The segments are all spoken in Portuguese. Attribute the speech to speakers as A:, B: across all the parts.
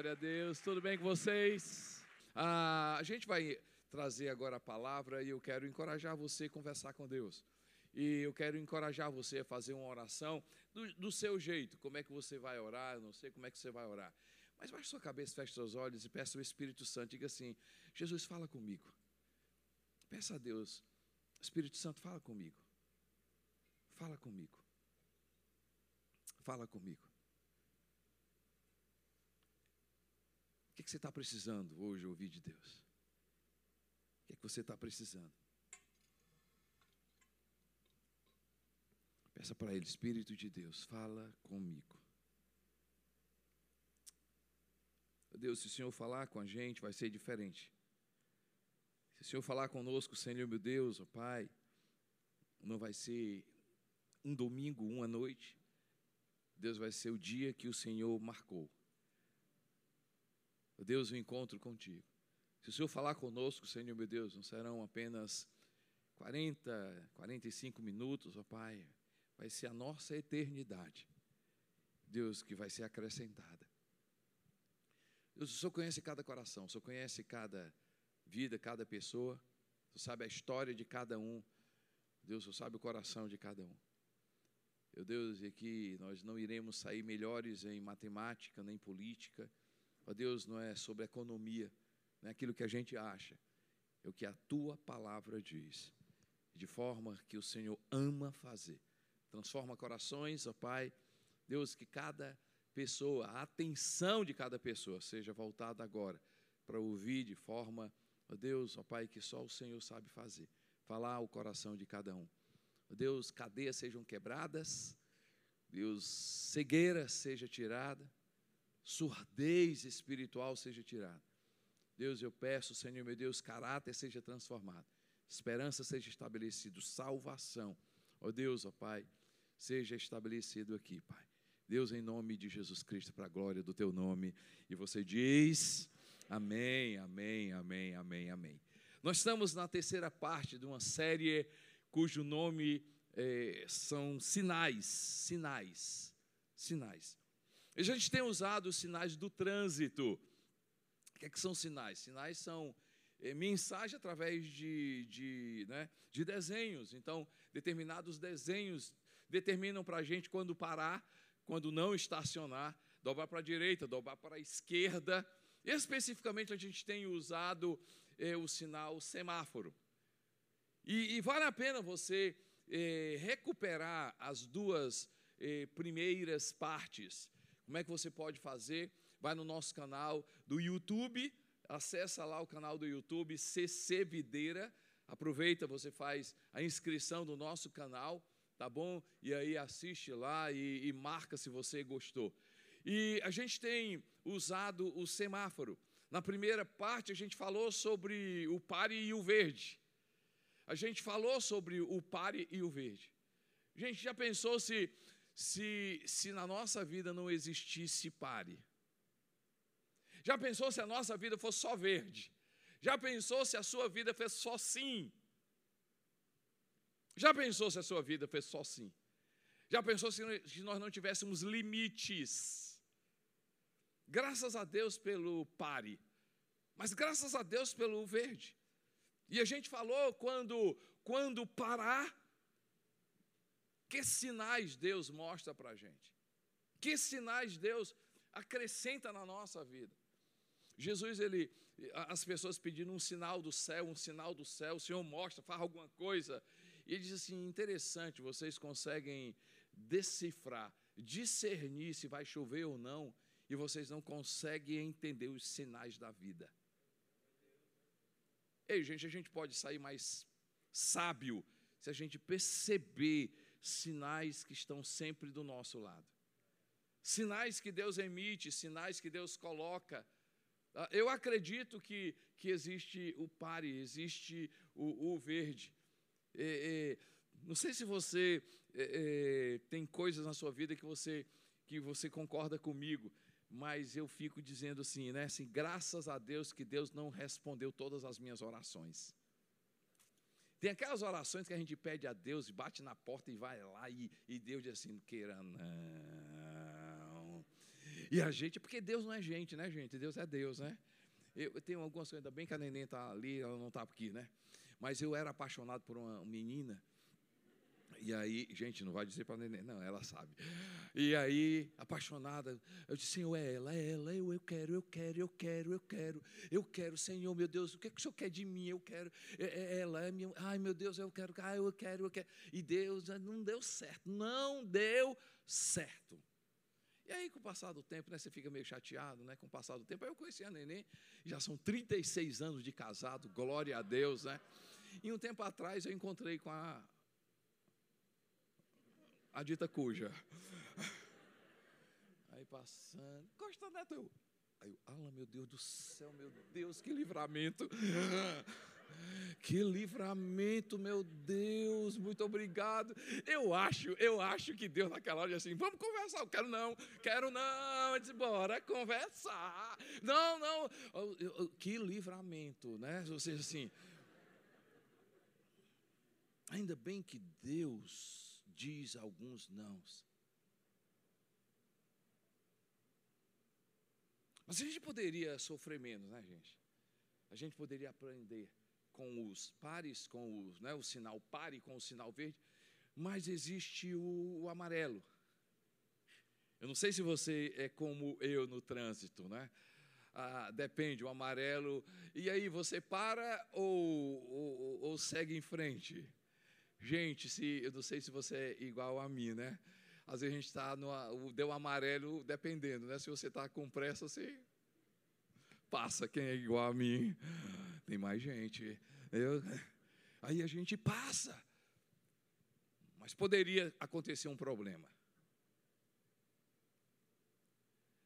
A: Glória a Deus, tudo bem com vocês? Ah, a gente vai trazer agora a palavra e eu quero encorajar você a conversar com Deus. E eu quero encorajar você a fazer uma oração do, do seu jeito. Como é que você vai orar? Eu não sei como é que você vai orar. Mas baixe sua cabeça, feche seus olhos e peça ao Espírito Santo. Diga assim: Jesus, fala comigo. Peça a Deus, Espírito Santo, fala comigo. Fala comigo. Fala comigo. Que, você está precisando hoje ouvir de Deus? O que, que você está precisando? Peça para Ele, Espírito de Deus, fala comigo. Deus, se o Senhor falar com a gente, vai ser diferente. Se o Senhor falar conosco, Senhor meu Deus, ó Pai, não vai ser um domingo, uma noite. Deus vai ser o dia que o Senhor marcou. Deus, o encontro contigo. Se o Senhor falar conosco, Senhor meu Deus, não serão apenas 40, 45 minutos, ó Pai, vai ser a nossa eternidade. Deus, que vai ser acrescentada. Deus, o Senhor conhece cada coração, o Senhor conhece cada vida, cada pessoa, o Senhor sabe a história de cada um. Deus, o Senhor sabe o coração de cada um. Meu Deus, e que nós não iremos sair melhores em matemática, nem política, Ó Deus, não é sobre economia, não é aquilo que a gente acha, é o que a tua palavra diz, de forma que o Senhor ama fazer. Transforma corações, ó Pai. Deus, que cada pessoa, a atenção de cada pessoa seja voltada agora para ouvir de forma, ó Deus, ó Pai, que só o Senhor sabe fazer. Falar o coração de cada um. Ó Deus, cadeias sejam quebradas, Deus, cegueira seja tirada surdez espiritual seja tirada. Deus, eu peço, Senhor meu Deus, caráter seja transformado, esperança seja estabelecido, salvação, ó Deus, ó Pai, seja estabelecido aqui, Pai. Deus, em nome de Jesus Cristo, para a glória do Teu nome. E você diz: Amém, Amém, Amém, Amém, Amém. Nós estamos na terceira parte de uma série cujo nome é, são sinais, sinais, sinais. A gente tem usado os sinais do trânsito. O que, é que são sinais? Sinais são é, mensagem através de, de, né, de desenhos. Então, determinados desenhos determinam para a gente quando parar, quando não estacionar, dobrar para a direita, dobrar para a esquerda. Especificamente, a gente tem usado é, o sinal semáforo. E, e, vale a pena você é, recuperar as duas primeiras partes como é que você pode fazer? Vai no nosso canal do YouTube, acessa lá o canal do YouTube CC Videira. Aproveita, você faz a inscrição do nosso canal, tá bom? E aí assiste lá e, e marca se você gostou. E a gente tem usado o semáforo. Na primeira parte a gente falou sobre o pare e o verde. A gente falou sobre o pare e o verde. Gente, já pensou se se, se na nossa vida não existisse pare? Já pensou se a nossa vida fosse só verde? Já pensou se a sua vida fosse só sim? Já pensou se a sua vida fosse só sim? Já pensou se nós não tivéssemos limites? Graças a Deus pelo pare, mas graças a Deus pelo verde. E a gente falou quando, quando parar, que sinais Deus mostra para a gente? Que sinais Deus acrescenta na nossa vida? Jesus, ele, as pessoas pedindo um sinal do céu, um sinal do céu, o Senhor mostra, faz alguma coisa. E ele diz assim: interessante, vocês conseguem decifrar, discernir se vai chover ou não, e vocês não conseguem entender os sinais da vida. Ei, gente, a gente pode sair mais sábio se a gente perceber sinais que estão sempre do nosso lado. Sinais que Deus emite, sinais que Deus coloca. Ah, eu acredito que, que existe o pare, existe o, o verde. É, é, não sei se você é, tem coisas na sua vida que você, que você concorda comigo, mas eu fico dizendo assim, né? Assim, graças a Deus que Deus não respondeu todas as minhas orações. Tem aquelas orações que a gente pede a Deus e bate na porta e vai lá e, e Deus diz assim: não queira não. E a gente, porque Deus não é gente, né, gente? Deus é Deus, né? Eu, eu tenho algumas coisas, ainda bem que a neném está ali, ela não está aqui, né? Mas eu era apaixonado por uma menina e aí, gente, não vai dizer para neném, não, ela sabe. E aí, apaixonada, eu disse, Senhor, é ela, é ela, eu, eu quero, eu quero, eu quero, eu quero, eu quero, Senhor, meu Deus, o que, é que o Senhor quer de mim? Eu quero, é, é ela, é minha, ai meu Deus, eu quero, ai, eu quero, eu quero. E Deus não deu certo, não deu certo. E aí, com o passar do tempo, né, você fica meio chateado, né? Com o passar do tempo, aí eu conheci a neném, já são 36 anos de casado, glória a Deus, né? E um tempo atrás eu encontrei com a a dita cuja. Aí passando, Costa Neto, eu. Aí eu, Ala, meu Deus do céu, meu Deus, que livramento. Que livramento, meu Deus, muito obrigado. Eu acho, eu acho que Deus naquela hora assim, vamos conversar. Eu quero não, quero não. Eu disse, bora conversar. Não, não. Que livramento, né? Ou seja, assim. Ainda bem que Deus diz alguns nãos. Mas a gente poderia sofrer menos, né, gente? A gente poderia aprender com os pares, com os, né, o sinal pare, com o sinal verde, mas existe o, o amarelo. Eu não sei se você é como eu no trânsito, né? Ah, depende, o amarelo. E aí, você para ou, ou, ou segue em frente? Gente, se, eu não sei se você é igual a mim, né? Às vezes a gente está no. Deu amarelo, dependendo, né? Se você está com pressa, você passa. Quem é igual a mim? Tem mais gente. Eu, aí a gente passa. Mas poderia acontecer um problema.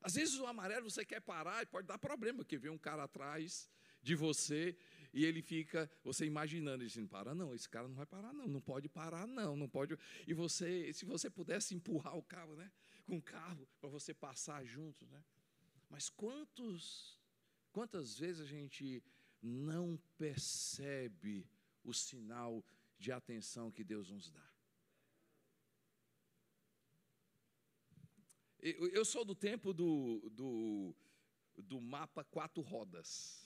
A: Às vezes o amarelo você quer parar e pode dar problema, porque vem um cara atrás de você e ele fica, você imaginando, dizendo, para não, esse cara não vai parar não, não pode parar não, não pode. E você, se você pudesse empurrar o carro, né, com o carro para você passar junto, né? Mas quantos quantas vezes a gente não percebe o sinal de atenção que Deus nos dá? Eu, sou do tempo do, do, do mapa quatro rodas.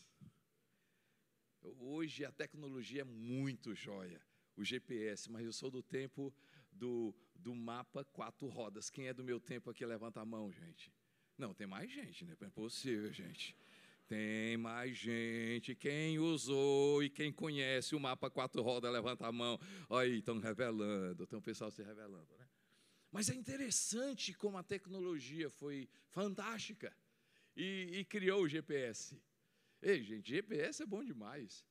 A: Hoje a tecnologia é muito joia, o GPS, mas eu sou do tempo do, do mapa quatro rodas. Quem é do meu tempo aqui, levanta a mão, gente. Não, tem mais gente, né? É possível, gente. Tem mais gente. Quem usou e quem conhece o mapa quatro rodas, levanta a mão. Olha aí, estão revelando, tem um pessoal se revelando, né? Mas é interessante como a tecnologia foi fantástica e, e criou o GPS. Ei, gente, GPS é bom demais.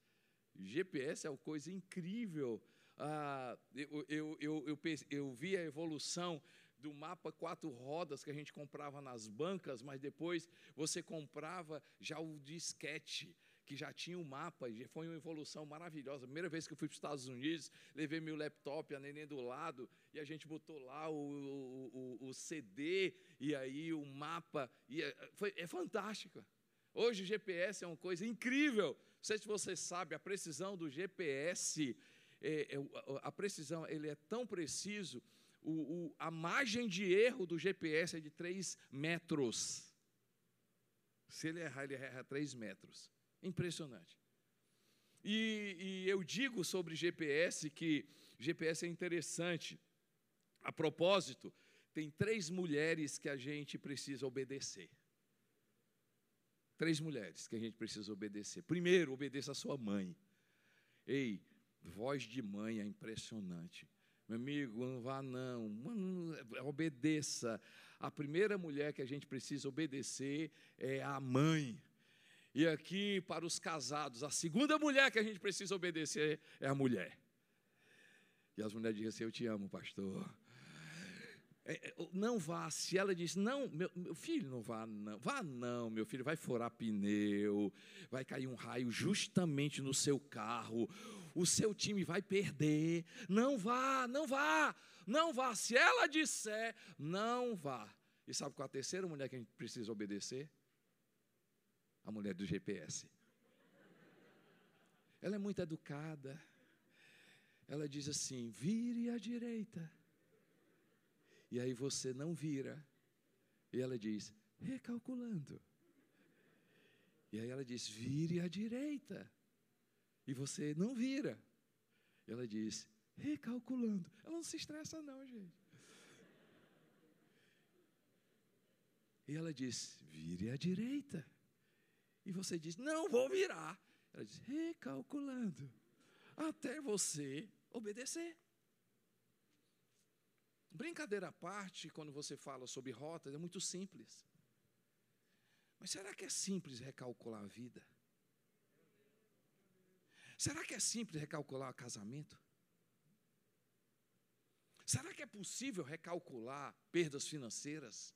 A: GPS é uma coisa incrível. Ah, eu, eu, eu, eu, eu vi a evolução do mapa quatro rodas que a gente comprava nas bancas, mas depois você comprava já o disquete, que já tinha o mapa, foi uma evolução maravilhosa. A primeira vez que eu fui para os Estados Unidos, levei meu laptop, a neném do lado, e a gente botou lá o, o, o, o CD, e aí o mapa, e é, foi, é fantástico. Hoje o GPS é uma coisa incrível. Não sei se você sabe, a precisão do GPS, é, é, a precisão, ele é tão preciso, o, o, a margem de erro do GPS é de 3 metros. Se ele errar, ele erra 3 metros. Impressionante. E, e eu digo sobre GPS que GPS é interessante. A propósito, tem três mulheres que a gente precisa obedecer. Três mulheres que a gente precisa obedecer. Primeiro, obedeça a sua mãe. Ei, voz de mãe é impressionante. Meu amigo, não vá não. Mano, obedeça. A primeira mulher que a gente precisa obedecer é a mãe. E aqui, para os casados, a segunda mulher que a gente precisa obedecer é a mulher. E as mulheres dizem assim: Eu te amo, pastor. É, é, não vá. Se ela diz, não, meu, meu, filho, não vá, não. Vá não, meu filho, vai furar pneu, vai cair um raio justamente no seu carro, o seu time vai perder. Não vá, não vá, não vá. Se ela disser, não vá. E sabe qual é a terceira mulher que a gente precisa obedecer? A mulher do GPS. Ela é muito educada. Ela diz assim: vire à direita e aí você não vira. E ela diz: recalculando. E aí ela diz: vire à direita. E você não vira. Ela diz: recalculando. Ela não se estressa, não, gente. E ela diz: vire à direita. E você diz: não vou virar. Ela diz: recalculando. Até você obedecer. Brincadeira à parte, quando você fala sobre rotas, é muito simples. Mas será que é simples recalcular a vida? Será que é simples recalcular o casamento? Será que é possível recalcular perdas financeiras?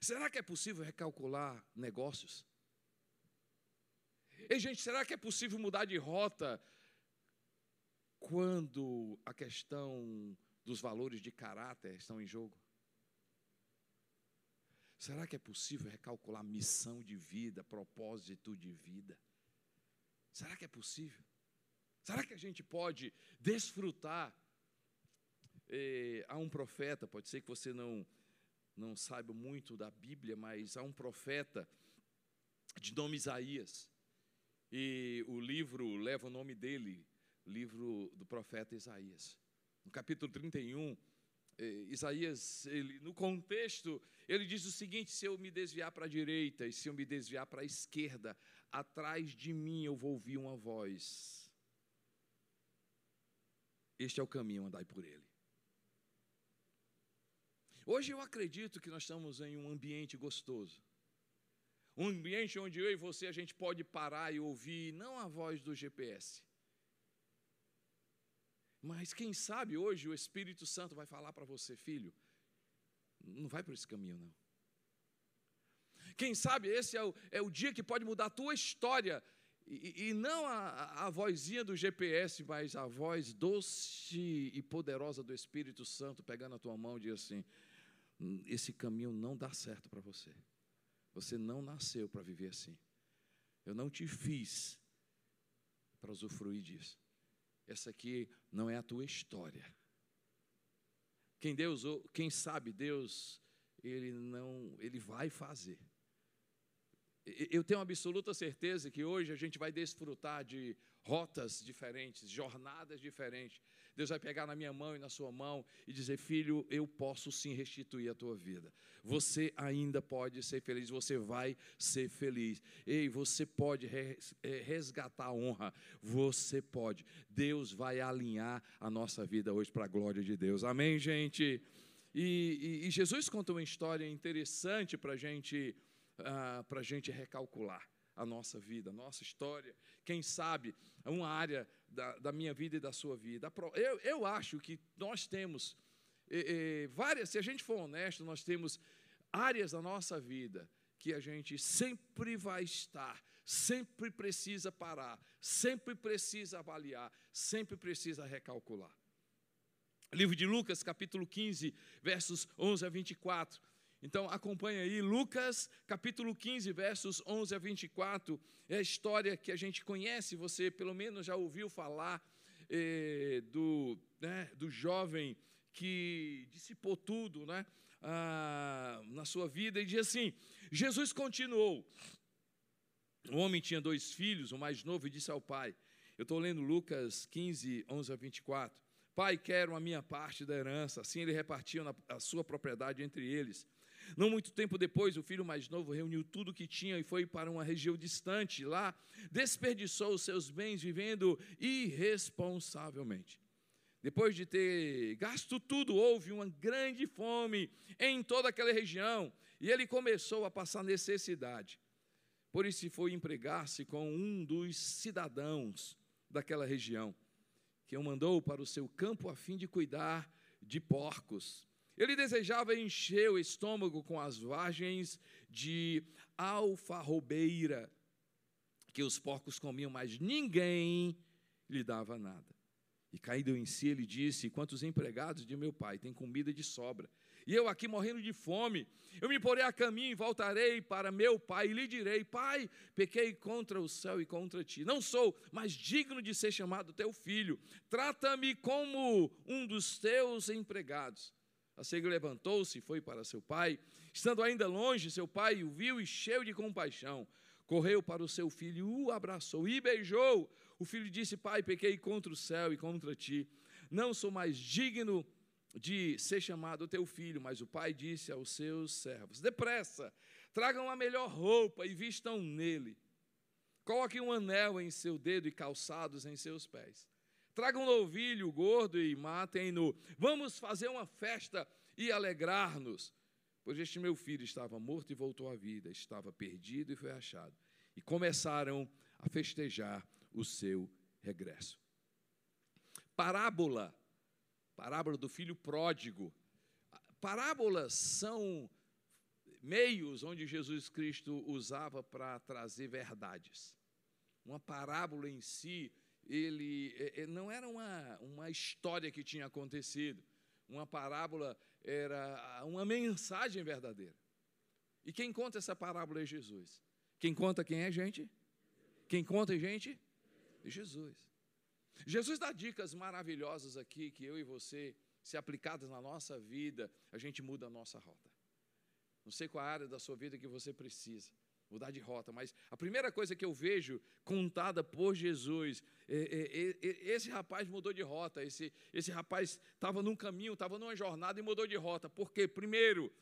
A: Será que é possível recalcular negócios? E, gente, será que é possível mudar de rota quando a questão dos valores de caráter estão em jogo? Será que é possível recalcular missão de vida, propósito de vida? Será que é possível? Será que a gente pode desfrutar? Eh, há um profeta, pode ser que você não, não saiba muito da Bíblia, mas há um profeta de nome Isaías. E o livro leva o nome dele, livro do profeta Isaías. No capítulo 31, eh, Isaías, ele, no contexto, ele diz o seguinte: se eu me desviar para a direita e se eu me desviar para a esquerda, atrás de mim eu vou ouvir uma voz. Este é o caminho, andai por ele. Hoje eu acredito que nós estamos em um ambiente gostoso. Um ambiente onde eu e você a gente pode parar e ouvir não a voz do GPS, mas quem sabe hoje o Espírito Santo vai falar para você, filho, não vai por esse caminho, não. Quem sabe esse é o, é o dia que pode mudar a tua história, e, e não a, a vozinha do GPS, mas a voz doce e poderosa do Espírito Santo pegando a tua mão e diz assim: hum, esse caminho não dá certo para você. Você não nasceu para viver assim. Eu não te fiz para usufruir disso essa aqui não é a tua história. Quem Deus, quem sabe Deus, ele não, ele vai fazer. Eu tenho absoluta certeza que hoje a gente vai desfrutar de rotas diferentes, jornadas diferentes. Deus vai pegar na minha mão e na sua mão e dizer: Filho, eu posso sim restituir a tua vida. Você ainda pode ser feliz, você vai ser feliz. Ei, você pode é, resgatar a honra, você pode. Deus vai alinhar a nossa vida hoje para a glória de Deus. Amém, gente? E, e, e Jesus conta uma história interessante para gente, uh, a gente recalcular a nossa vida, a nossa história. Quem sabe uma área da, da minha vida e da sua vida. Eu, eu acho que nós temos várias, se a gente for honesto, nós temos áreas da nossa vida que a gente sempre vai estar, sempre precisa parar, sempre precisa avaliar, sempre precisa recalcular. Livro de Lucas, capítulo 15, versos 11 a 24. Então, acompanhe aí, Lucas, capítulo 15, versos 11 a 24. É a história que a gente conhece, você pelo menos já ouviu falar eh, do, né, do jovem que dissipou tudo né, ah, na sua vida. E diz assim: Jesus continuou. O homem tinha dois filhos, o mais novo, e disse ao pai: Eu estou lendo Lucas 15, 11 a 24. Pai, quero a minha parte da herança. Assim ele repartiu a sua propriedade entre eles. Não muito tempo depois, o filho mais novo reuniu tudo o que tinha e foi para uma região distante. Lá, desperdiçou os seus bens vivendo irresponsavelmente. Depois de ter gasto tudo, houve uma grande fome em toda aquela região e ele começou a passar necessidade. Por isso foi empregar-se com um dos cidadãos daquela região, que o mandou para o seu campo a fim de cuidar de porcos. Ele desejava encher o estômago com as vagens de alfarrobeira que os porcos comiam, mas ninguém lhe dava nada. E caído em si, ele disse: Quantos empregados de meu pai têm comida de sobra? E eu aqui morrendo de fome, eu me porei a caminho e voltarei para meu pai e lhe direi: Pai, pequei contra o céu e contra ti. Não sou mais digno de ser chamado teu filho. Trata-me como um dos teus empregados. A cega levantou-se e foi para seu pai. Estando ainda longe, seu pai o viu e, cheio de compaixão, correu para o seu filho, o abraçou e beijou. O filho disse: Pai, pequei contra o céu e contra ti. Não sou mais digno de ser chamado teu filho. Mas o pai disse aos seus servos: Depressa, tragam a melhor roupa e vistam nele. Coloquem um anel em seu dedo e calçados em seus pés. Tragam um novilho gordo e matem-no. Vamos fazer uma festa e alegrar-nos. Pois este meu filho estava morto e voltou à vida, estava perdido e foi achado. E começaram a festejar o seu regresso. Parábola, parábola do filho pródigo. Parábolas são meios onde Jesus Cristo usava para trazer verdades. Uma parábola em si, ele é, é, não era uma, uma história que tinha acontecido. Uma parábola era uma mensagem verdadeira. E quem conta essa parábola é Jesus. Quem conta quem é gente? Quem conta é gente? É Jesus. Jesus dá dicas maravilhosas aqui que eu e você, se aplicadas na nossa vida, a gente muda a nossa rota. Não sei qual área da sua vida que você precisa mudar de rota, mas a primeira coisa que eu vejo contada por Jesus, é, é, é, esse rapaz mudou de rota, esse, esse rapaz estava num caminho, estava numa jornada e mudou de rota. Por quê? Primeiro,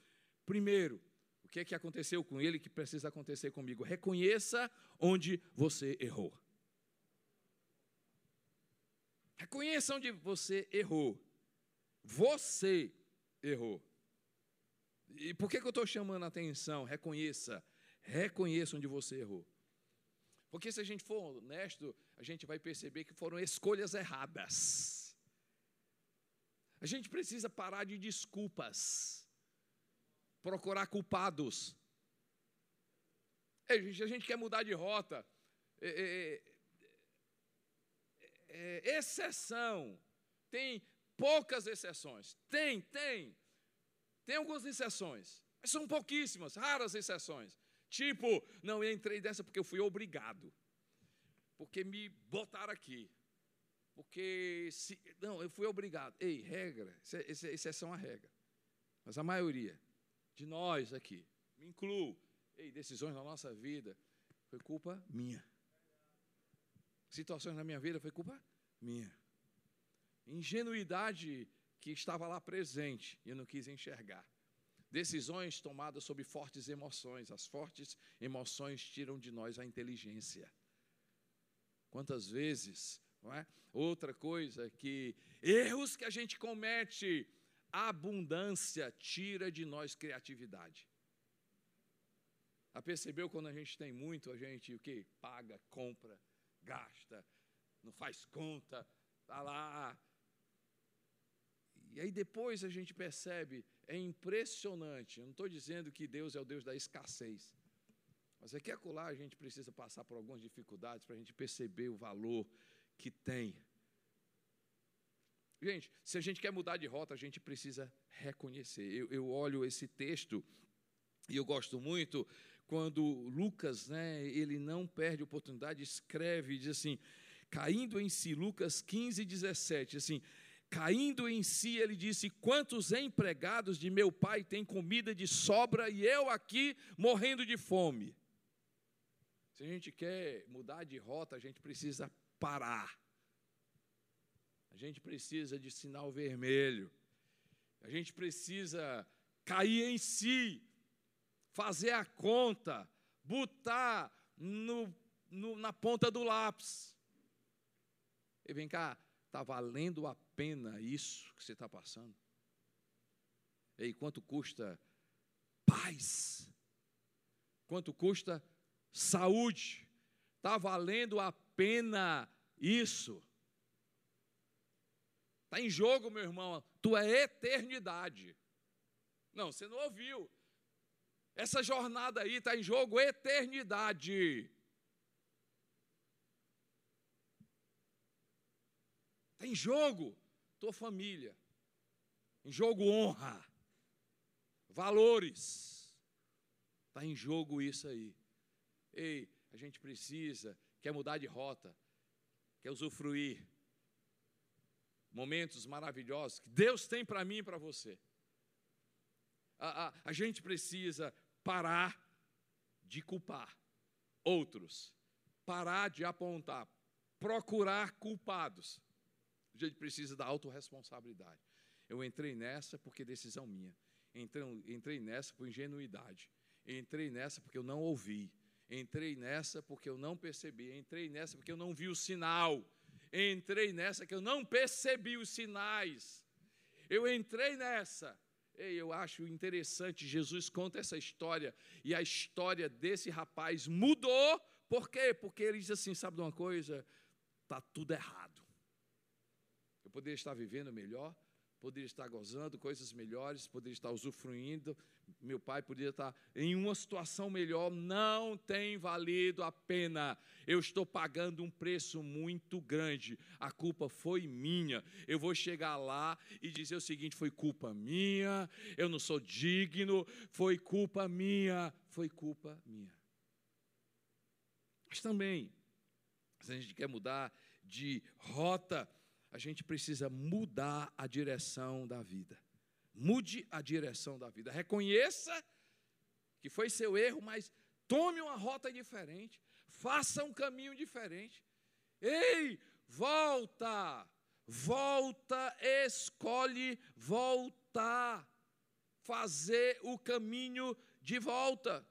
A: primeiro, o que é que aconteceu com ele que precisa acontecer comigo? Reconheça onde você errou. Reconheça onde você errou. Você errou. E por que, que eu estou chamando a atenção? Reconheça. Reconheça onde você errou. Porque se a gente for honesto, a gente vai perceber que foram escolhas erradas. A gente precisa parar de desculpas, procurar culpados. Gente, a gente quer mudar de rota. É, é, é, é exceção. Tem poucas exceções. Tem, tem. Tem algumas exceções. Mas são pouquíssimas, raras exceções. Tipo, não, eu entrei dessa porque eu fui obrigado. Porque me botaram aqui. Porque, se, não, eu fui obrigado. Ei, regra, exceção a regra. Mas a maioria de nós aqui, me incluo, ei, decisões na nossa vida, foi culpa minha. Situações na minha vida foi culpa minha. Ingenuidade que estava lá presente e eu não quis enxergar. Decisões tomadas sob fortes emoções. As fortes emoções tiram de nós a inteligência. Quantas vezes, não é? Outra coisa que erros que a gente comete, a abundância tira de nós criatividade. A percebeu quando a gente tem muito, a gente o que? Paga, compra, gasta, não faz conta, tá lá. E aí depois a gente percebe é impressionante. Eu não estou dizendo que Deus é o Deus da escassez. Mas é que acolá a gente precisa passar por algumas dificuldades para a gente perceber o valor que tem. Gente, se a gente quer mudar de rota, a gente precisa reconhecer. Eu, eu olho esse texto e eu gosto muito quando Lucas, né, ele não perde oportunidade, escreve e diz assim, caindo em si, Lucas 15, 17, assim, Caindo em si, ele disse: Quantos empregados de meu pai têm comida de sobra e eu aqui morrendo de fome? Se a gente quer mudar de rota, a gente precisa parar. A gente precisa de sinal vermelho. A gente precisa cair em si, fazer a conta, botar no, no, na ponta do lápis. E vem cá, está valendo a pena isso que você está passando? E quanto custa paz? Quanto custa saúde? Está valendo a pena isso? Está em jogo, meu irmão, tua eternidade. Não, você não ouviu. Essa jornada aí está em jogo eternidade. Está em jogo tua família. Em jogo honra, valores. Está em jogo isso aí. Ei, a gente precisa, quer mudar de rota, quer usufruir momentos maravilhosos que Deus tem para mim e para você. A, a, a gente precisa parar de culpar outros, parar de apontar, procurar culpados. A gente precisa da autorresponsabilidade. Eu entrei nessa porque decisão minha. Entrei, entrei nessa por ingenuidade. Entrei nessa porque eu não ouvi. Entrei nessa porque eu não percebi. Entrei nessa porque eu não vi o sinal. Entrei nessa que eu não percebi os sinais. Eu entrei nessa. Ei, eu acho interessante, Jesus conta essa história, e a história desse rapaz mudou, por quê? Porque ele diz assim: sabe de uma coisa? Está tudo errado. Poderia estar vivendo melhor, poderia estar gozando coisas melhores, poderia estar usufruindo, meu pai poderia estar em uma situação melhor, não tem valido a pena. Eu estou pagando um preço muito grande. A culpa foi minha. Eu vou chegar lá e dizer o seguinte: foi culpa minha, eu não sou digno, foi culpa minha, foi culpa minha. Mas também, se a gente quer mudar de rota, a gente precisa mudar a direção da vida. Mude a direção da vida. Reconheça que foi seu erro, mas tome uma rota diferente. Faça um caminho diferente. Ei, volta! Volta, escolhe voltar. Fazer o caminho de volta.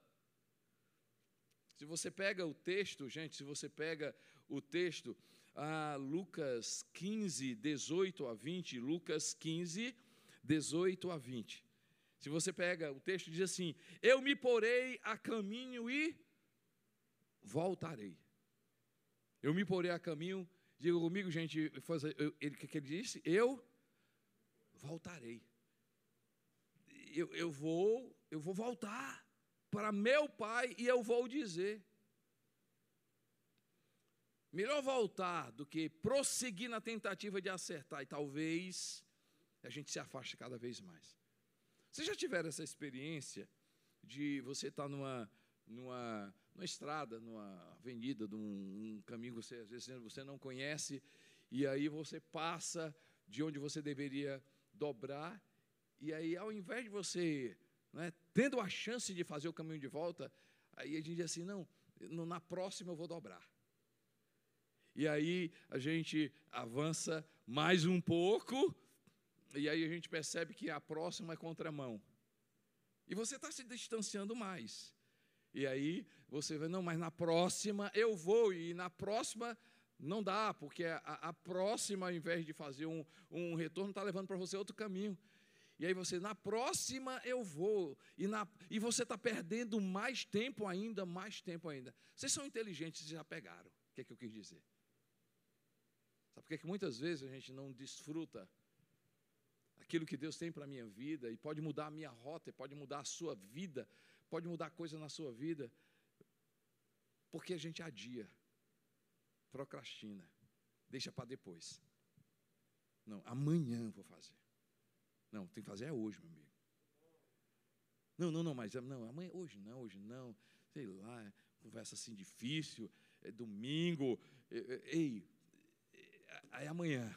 A: Se você pega o texto, gente, se você pega o texto, a Lucas 15, 18 a 20, Lucas 15, 18 a 20. Se você pega o texto, diz assim: Eu me porei a caminho e voltarei. Eu me porei a caminho, diga comigo, gente, o que, que ele disse? Eu voltarei. Eu, eu vou, eu vou voltar para meu pai e eu vou dizer. Melhor voltar do que prosseguir na tentativa de acertar e talvez a gente se afaste cada vez mais. Vocês já tiveram essa experiência de você estar numa, numa, numa estrada, numa avenida, num um caminho que você, às vezes você não conhece, e aí você passa de onde você deveria dobrar, e aí ao invés de você, né, tendo a chance de fazer o caminho de volta, aí a gente diz assim, não, na próxima eu vou dobrar. E aí a gente avança mais um pouco, e aí a gente percebe que a próxima é contramão. E você está se distanciando mais. E aí você vai, não, mas na próxima eu vou, e na próxima não dá, porque a, a próxima, ao invés de fazer um, um retorno, está levando para você outro caminho. E aí você, na próxima eu vou. E, na, e você está perdendo mais tempo ainda, mais tempo ainda. Vocês são inteligentes, vocês já pegaram. O que é que eu quis dizer? Sabe por que muitas vezes a gente não desfruta aquilo que Deus tem para a minha vida, e pode mudar a minha rota, e pode mudar a sua vida, pode mudar coisa na sua vida, porque a gente adia, procrastina, deixa para depois. Não, amanhã vou fazer. Não, tem que fazer é hoje, meu amigo. Não, não, não, mas não, amanhã, hoje não, hoje não. Sei lá, conversa assim difícil, é domingo. Ei, aí amanhã.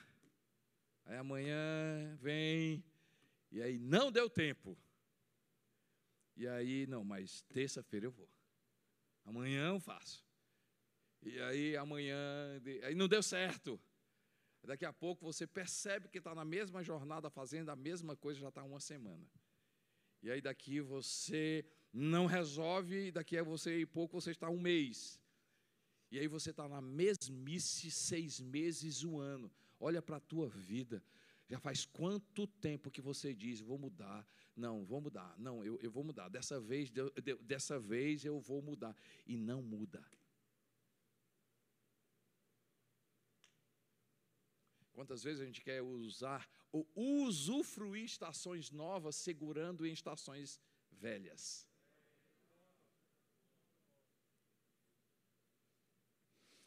A: Aí amanhã vem, e aí não deu tempo. E aí, não, mas terça-feira eu vou. Amanhã eu faço. E aí amanhã, aí não deu certo. Daqui a pouco você percebe que está na mesma jornada, fazendo a mesma coisa, já está uma semana. E aí daqui você não resolve, e daqui a você e pouco você está um mês. E aí você está na mesmice seis meses, um ano olha para a tua vida. Já faz quanto tempo que você diz, vou mudar? Não, vou mudar. Não, eu, eu vou mudar. Dessa vez, de, de, dessa vez eu vou mudar. E não muda. Quantas vezes a gente quer usar ou usufruir estações novas segurando em estações velhas?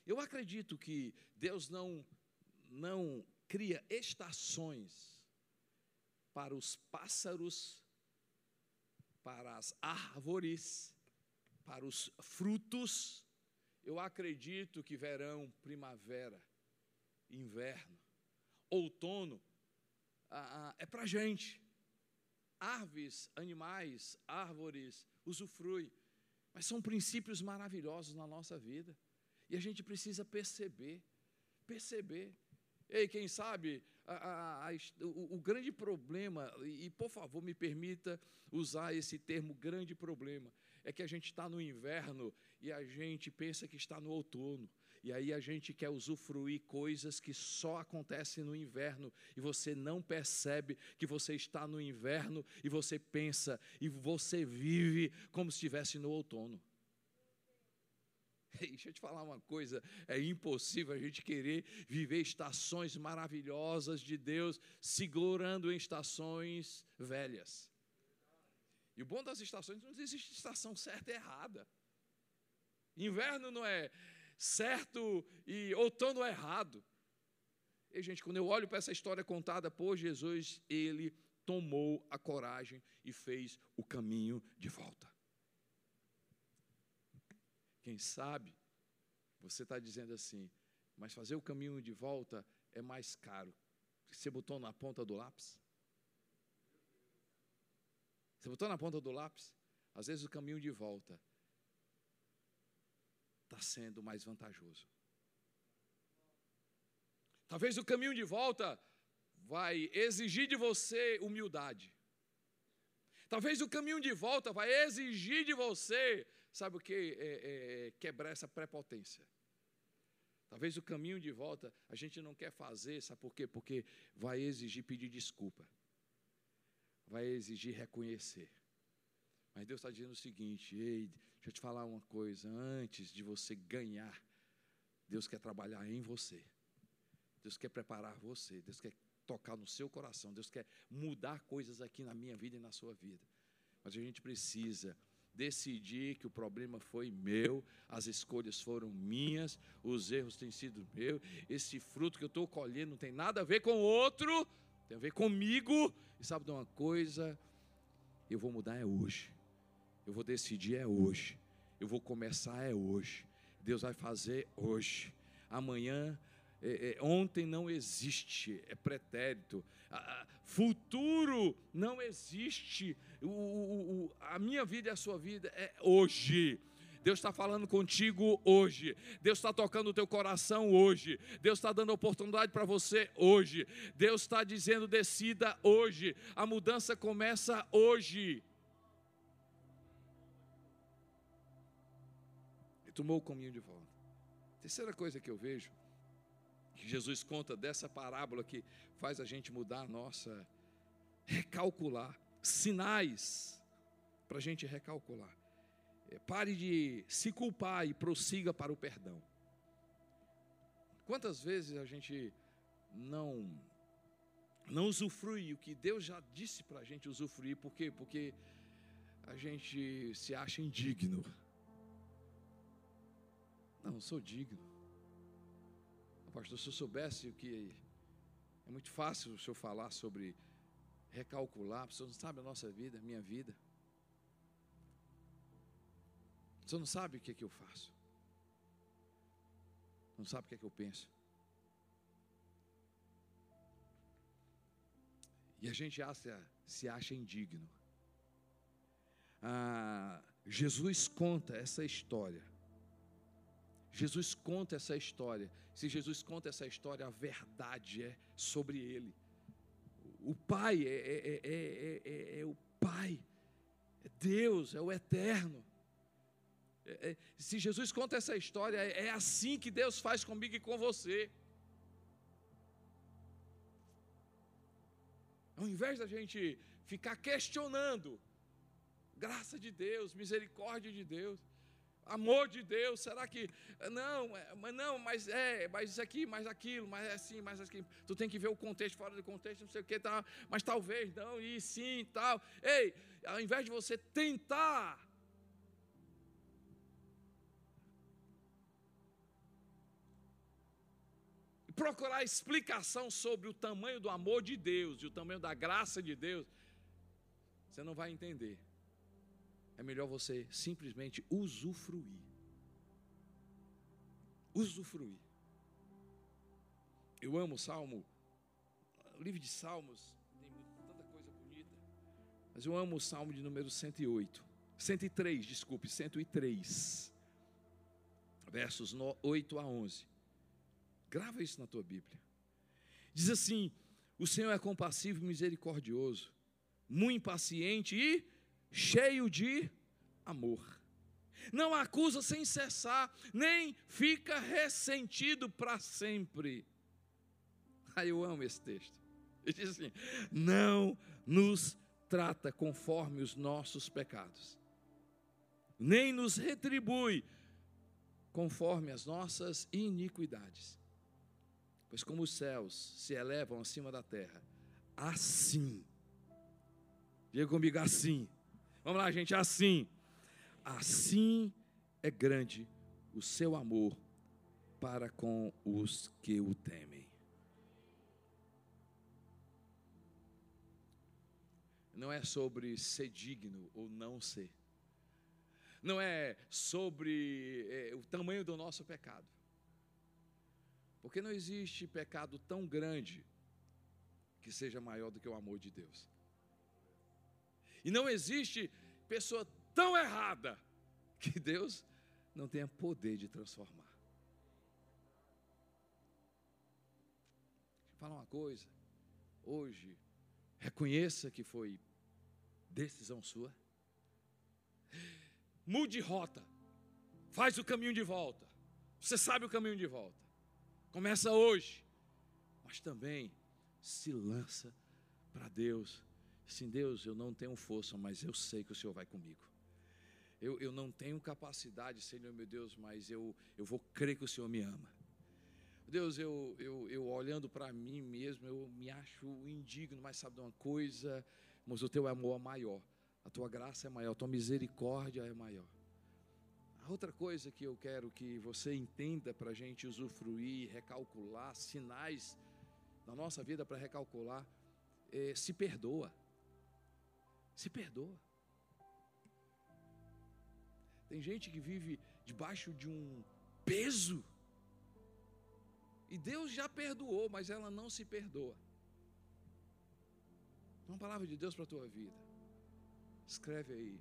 A: Eu acredito que Deus não não cria estações para os pássaros, para as árvores, para os frutos. Eu acredito que verão, primavera, inverno, outono, ah, ah, é para a gente. aves, animais, árvores, usufrui. Mas são princípios maravilhosos na nossa vida. E a gente precisa perceber, perceber. Ei, quem sabe, a, a, a, o, o, grande problema, e, por favor me permita usar esse termo grande problema, é que a gente está no inverno e a gente pensa que está no outono. E aí a gente quer usufruir coisas que só acontecem no inverno e você não percebe que você está no inverno e você pensa e você vive como se estivesse no outono. Deixa eu te falar uma coisa: é impossível a gente querer viver estações maravilhosas de Deus segurando em estações velhas. E o bom das estações não existe estação certa e errada. Inverno não é certo e outono errado. E, gente, quando eu olho para essa história contada por Jesus, ele tomou a coragem e fez o caminho de volta. Quem sabe você está dizendo assim, mas fazer o caminho de volta é mais caro. Você botou na ponta do lápis? Você botou na ponta do lápis? Às vezes o caminho de volta está sendo mais vantajoso. Talvez o caminho de volta vai exigir de você humildade. Talvez o caminho de volta vai exigir de você, sabe o que? É, é, quebrar essa prepotência. Talvez o caminho de volta a gente não quer fazer, sabe por quê? Porque vai exigir pedir desculpa, vai exigir reconhecer. Mas Deus está dizendo o seguinte: ei, deixa eu te falar uma coisa. Antes de você ganhar, Deus quer trabalhar em você. Deus quer preparar você. Deus quer tocar no seu coração. Deus quer mudar coisas aqui na minha vida e na sua vida. Mas a gente precisa decidir que o problema foi meu, as escolhas foram minhas, os erros têm sido meus, esse fruto que eu estou colhendo não tem nada a ver com o outro, tem a ver comigo. E sabe de uma coisa? Eu vou mudar é hoje. Eu vou decidir é hoje. Eu vou começar é hoje. Deus vai fazer hoje. Amanhã, é, é, ontem não existe, é pretérito. futuro não existe. O, o, o, a minha vida e a sua vida é hoje. Deus está falando contigo hoje. Deus está tocando o teu coração hoje. Deus está dando oportunidade para você hoje. Deus está dizendo: decida hoje. A mudança começa hoje. tomou o caminho de volta. Terceira coisa que eu vejo, que Jesus conta dessa parábola que faz a gente mudar a nossa, recalcular, sinais para a gente recalcular. É, pare de se culpar e prossiga para o perdão. Quantas vezes a gente não não usufrui o que Deus já disse para a gente usufruir, por quê? Porque a gente se acha indigno. Não, sou digno. Pastor, se eu soubesse o que. É muito fácil o senhor falar sobre recalcular, o senhor não sabe a nossa vida, a minha vida. O senhor não sabe o que é que eu faço. Não sabe o que é que eu penso. E a gente acha, se acha indigno. Ah, Jesus conta essa história Jesus conta essa história. Se Jesus conta essa história, a verdade é sobre ele. O Pai é, é, é, é o Pai, é Deus, é o Eterno. se Jesus conta essa história, é assim que Deus faz comigo e com você. Ao invés da gente ficar questionando, graça de Deus, misericórdia de Deus, amor de Deus, será que não, é, mas não, mas é, mas isso aqui, mais aquilo, mas é assim, mais aquilo. Tu tem que ver o contexto fora do contexto, não sei o que, tá, mas talvez não, e sim, tal. Ei, ao invés de você tentar procurar explicação sobre o tamanho do amor de Deus e o tamanho da graça de Deus, você não vai entender é melhor você simplesmente usufruir. Usufruir. Eu amo o Salmo, o livro de Salmos tem tanta coisa bonita. Mas eu amo o Salmo de número 108. 103, desculpe, 103. Versos 8 a 11. Grava isso na tua Bíblia. Diz assim: O Senhor é compassivo e misericordioso, muito impaciente e cheio de amor. Não acusa sem cessar, nem fica ressentido para sempre. Ai, eu amo esse texto. Ele diz assim: Não nos trata conforme os nossos pecados, nem nos retribui conforme as nossas iniquidades. Pois como os céus se elevam acima da terra, assim, diga comigo assim, vamos lá, gente, assim, assim é grande o seu amor para com os que o temem. não é sobre ser digno ou não ser, não é sobre é, o tamanho do nosso pecado, porque não existe pecado tão grande que seja maior do que o amor de Deus, e não existe pessoa tão errada que Deus não tenha poder de transformar. Falar uma coisa, hoje Reconheça que foi decisão sua. Mude rota. Faz o caminho de volta. Você sabe o caminho de volta. Começa hoje. Mas também se lança para Deus. Sim, Deus, eu não tenho força, mas eu sei que o Senhor vai comigo. Eu, eu não tenho capacidade, Senhor meu Deus, mas eu, eu vou crer que o Senhor me ama. Deus, eu, eu, eu olhando para mim mesmo, eu me acho indigno, mas sabe de uma coisa? Mas o teu amor é maior, a tua graça é maior, a tua misericórdia é maior. A outra coisa que eu quero que você entenda para a gente usufruir, recalcular, sinais na nossa vida para recalcular, é, se perdoa. Se perdoa. Tem gente que vive debaixo de um peso e Deus já perdoou, mas ela não se perdoa. Uma palavra de Deus para a tua vida. Escreve aí.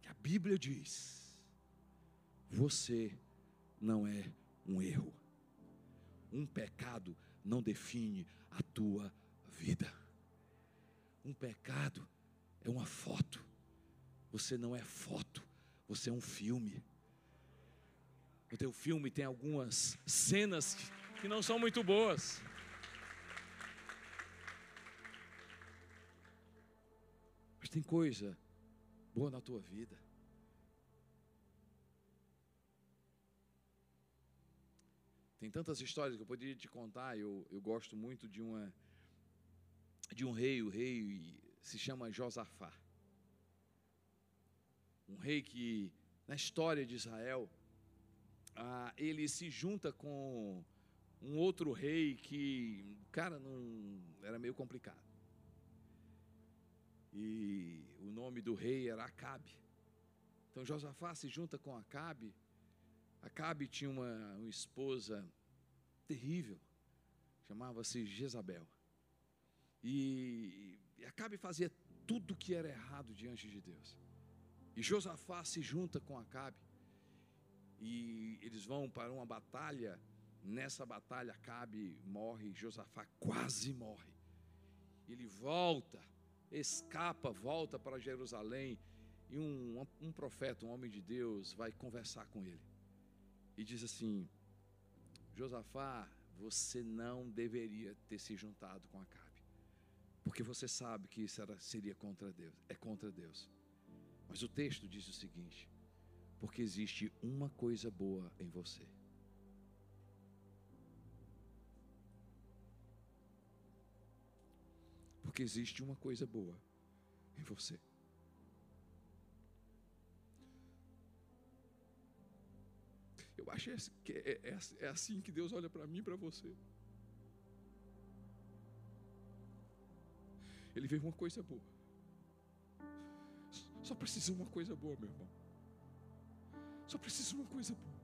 A: Que a Bíblia diz: Você não é um erro. Um pecado não define a tua vida. Um pecado é uma foto. Você não é foto, você é um filme. O teu filme tem algumas cenas que não são muito boas. Mas tem coisa boa na tua vida. Tem tantas histórias que eu poderia te contar. Eu, eu gosto muito de uma de um rei. O rei se chama Josafá. Um rei que na história de Israel ah, ele se junta com um outro rei que, cara, não era meio complicado. E o nome do rei era Acabe. Então Josafá se junta com Acabe. Acabe tinha uma, uma esposa terrível, chamava-se Jezabel. E, e Acabe fazia tudo que era errado diante de Deus. E Josafá se junta com Acabe e eles vão para uma batalha. Nessa batalha, Acabe morre, Josafá quase morre. Ele volta, escapa, volta para Jerusalém. E um, um profeta, um homem de Deus, vai conversar com ele. E diz assim: Josafá, você não deveria ter se juntado com Acabe. Porque você sabe que isso era, seria contra Deus, é contra Deus. Mas o texto diz o seguinte: porque existe uma coisa boa em você. Porque existe uma coisa boa em você. Eu acho que é, é, é assim que Deus olha para mim e para você. Ele vê uma coisa boa. Só precisa uma coisa boa, meu irmão. Só precisa uma coisa boa.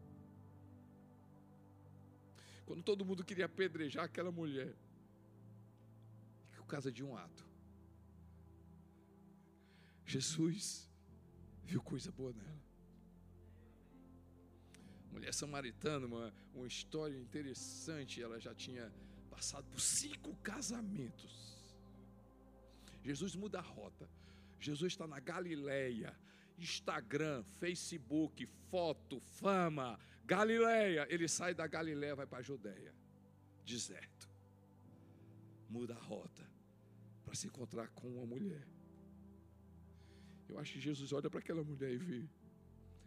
A: Quando todo mundo queria apedrejar aquela mulher, por causa de um ato. Jesus viu coisa boa nela. Mulher samaritana, uma, uma história interessante, ela já tinha passado por cinco casamentos. Jesus muda a rota. Jesus está na Galileia, Instagram, Facebook, foto, fama, Galileia. Ele sai da Galileia, vai para a Judéia, deserto. Muda a rota para se encontrar com uma mulher. Eu acho que Jesus olha para aquela mulher e vê: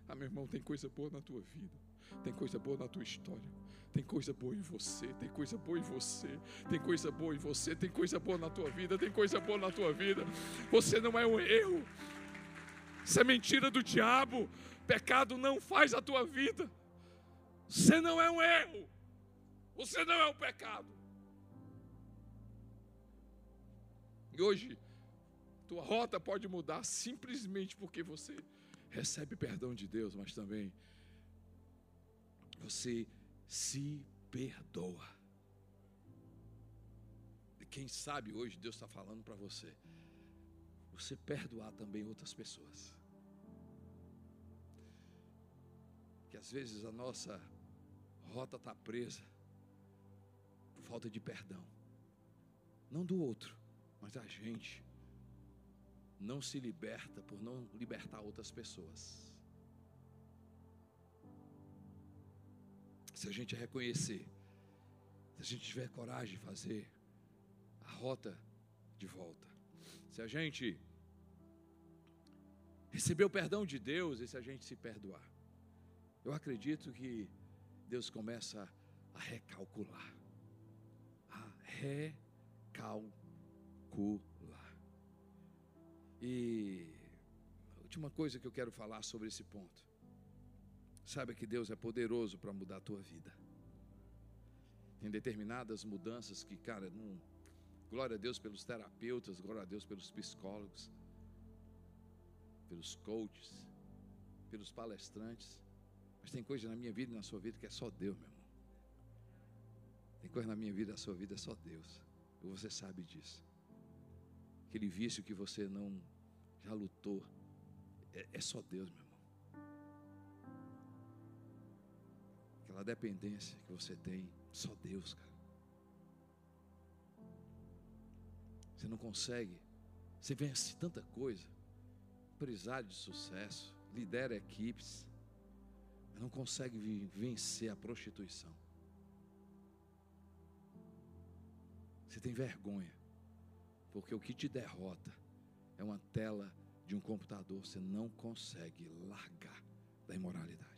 A: Ah, meu irmão, tem coisa boa na tua vida, tem coisa boa na tua história, tem coisa boa em você, tem coisa boa em você, tem coisa boa em você, tem coisa boa na tua vida, tem coisa boa na tua vida. Você não é um erro, isso é mentira do diabo. Pecado não faz a tua vida. Você não é um erro, você não é um pecado. E hoje, tua rota pode mudar simplesmente porque você recebe perdão de Deus, mas também você se perdoa. E quem sabe hoje Deus está falando para você, você perdoar também outras pessoas. Que às vezes a nossa rota está presa por falta de perdão, não do outro, mas a gente não se liberta por não libertar outras pessoas. Se a gente reconhecer, se a gente tiver coragem de fazer a rota de volta, se a gente receber o perdão de Deus e se a gente se perdoar, eu acredito que Deus começa a recalcular. A recalcular. E a última coisa que eu quero falar sobre esse ponto. Saiba que Deus é poderoso para mudar a tua vida. Tem determinadas mudanças que, cara, não. Glória a Deus pelos terapeutas, glória a Deus pelos psicólogos, pelos coaches, pelos palestrantes. Mas tem coisa na minha vida e na sua vida que é só Deus, meu irmão. Tem coisa na minha vida e na sua vida é só Deus. E você sabe disso. Aquele vício que você não já lutou, é, é só Deus, meu Aquela dependência que você tem, só Deus, cara. Você não consegue, você vence tanta coisa, empresário de sucesso, lidera equipes, mas não consegue vencer a prostituição. Você tem vergonha, porque o que te derrota é uma tela de um computador, você não consegue largar da imoralidade.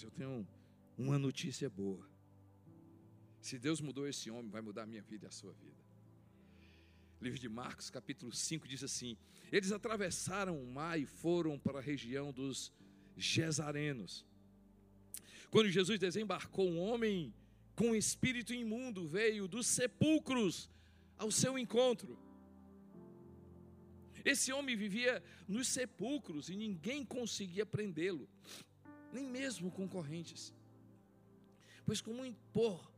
A: Mas eu tenho uma notícia boa. Se Deus mudou esse homem, vai mudar a minha vida e a sua vida. livro de Marcos, capítulo 5, diz assim: Eles atravessaram o mar e foram para a região dos Gesarenos. Quando Jesus desembarcou, um homem com espírito imundo veio dos sepulcros ao seu encontro. Esse homem vivia nos sepulcros e ninguém conseguia prendê-lo nem mesmo concorrentes. Pois, como por,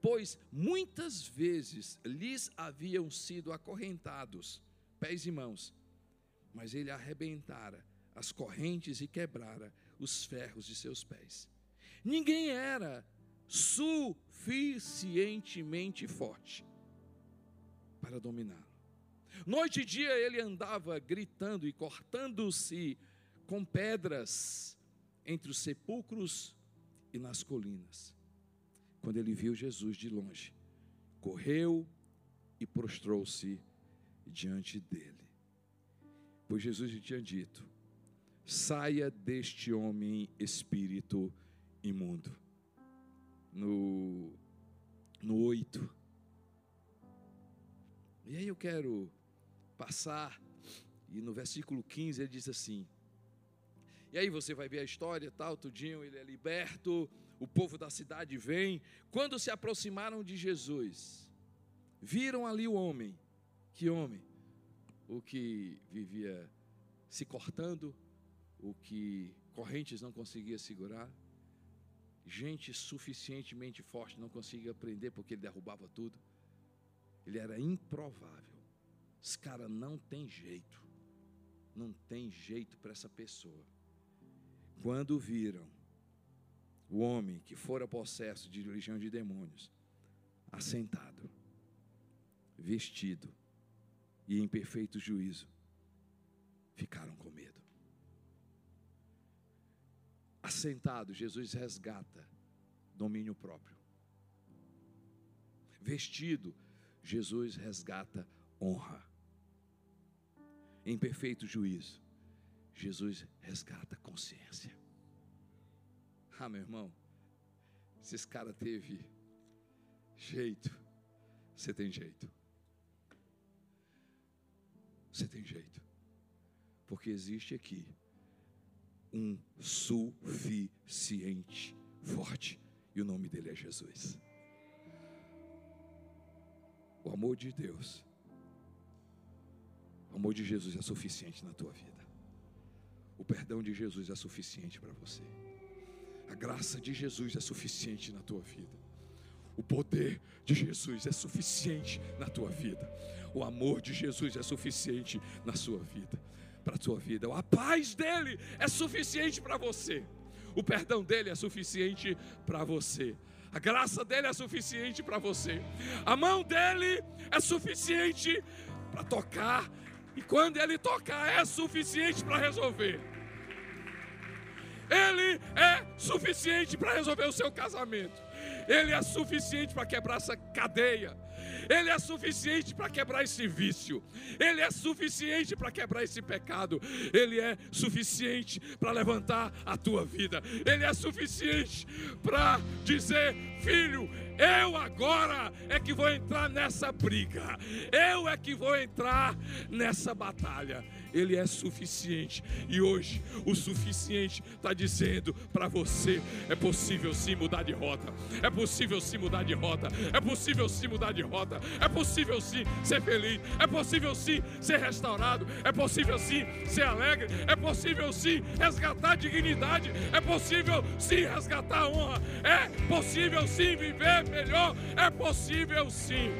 A: pois muitas vezes lhes haviam sido acorrentados pés e mãos, mas ele arrebentara as correntes e quebrara os ferros de seus pés. Ninguém era suficientemente forte para dominá-lo. Noite e dia ele andava gritando e cortando-se com pedras entre os sepulcros e nas colinas. Quando ele viu Jesus de longe, correu e prostrou-se diante dele. Pois Jesus lhe tinha dito: saia deste homem espírito imundo. No, no 8. E aí eu quero passar, e no versículo 15 ele diz assim: e aí você vai ver a história, tal, tudinho, ele é liberto, o povo da cidade vem. Quando se aproximaram de Jesus, viram ali o homem. Que homem? O que vivia se cortando, o que correntes não conseguia segurar. gente suficientemente forte não conseguia prender porque ele derrubava tudo. Ele era improvável. Esse cara não tem jeito. Não tem jeito para essa pessoa. Quando viram o homem que fora possesso de legião de demônios, assentado, vestido e em perfeito juízo, ficaram com medo. Assentado, Jesus resgata domínio próprio. Vestido, Jesus resgata honra. Em perfeito juízo, Jesus resgata consciência. Ah, meu irmão, se esse cara teve jeito, você tem jeito. Você tem jeito. Porque existe aqui um suficiente forte. E o nome dele é Jesus. O amor de Deus, o amor de Jesus é suficiente na tua vida. O perdão de Jesus é suficiente para você. A graça de Jesus é suficiente na tua vida. O poder de Jesus é suficiente na tua vida. O amor de Jesus é suficiente na sua vida, para a tua vida. A paz dele é suficiente para você. O perdão dele é suficiente para você. A graça dele é suficiente para você. A mão dele é suficiente para tocar. E quando ele tocar, é suficiente para resolver. Ele é suficiente para resolver o seu casamento. Ele é suficiente para quebrar essa cadeia. Ele é suficiente para quebrar esse vício. Ele é suficiente para quebrar esse pecado. Ele é suficiente para levantar a tua vida. Ele é suficiente para dizer: Filho, eu agora é que vou entrar nessa briga. Eu é que vou entrar nessa batalha. Ele é suficiente. E hoje, o suficiente está dizendo para você: é possível sim mudar de rota. É possível sim mudar de rota. É possível sim mudar de rota. É possível sim ser feliz. É possível sim ser restaurado. É possível sim ser alegre. É possível sim resgatar dignidade. É possível sim resgatar honra. É possível sim viver melhor. É possível sim.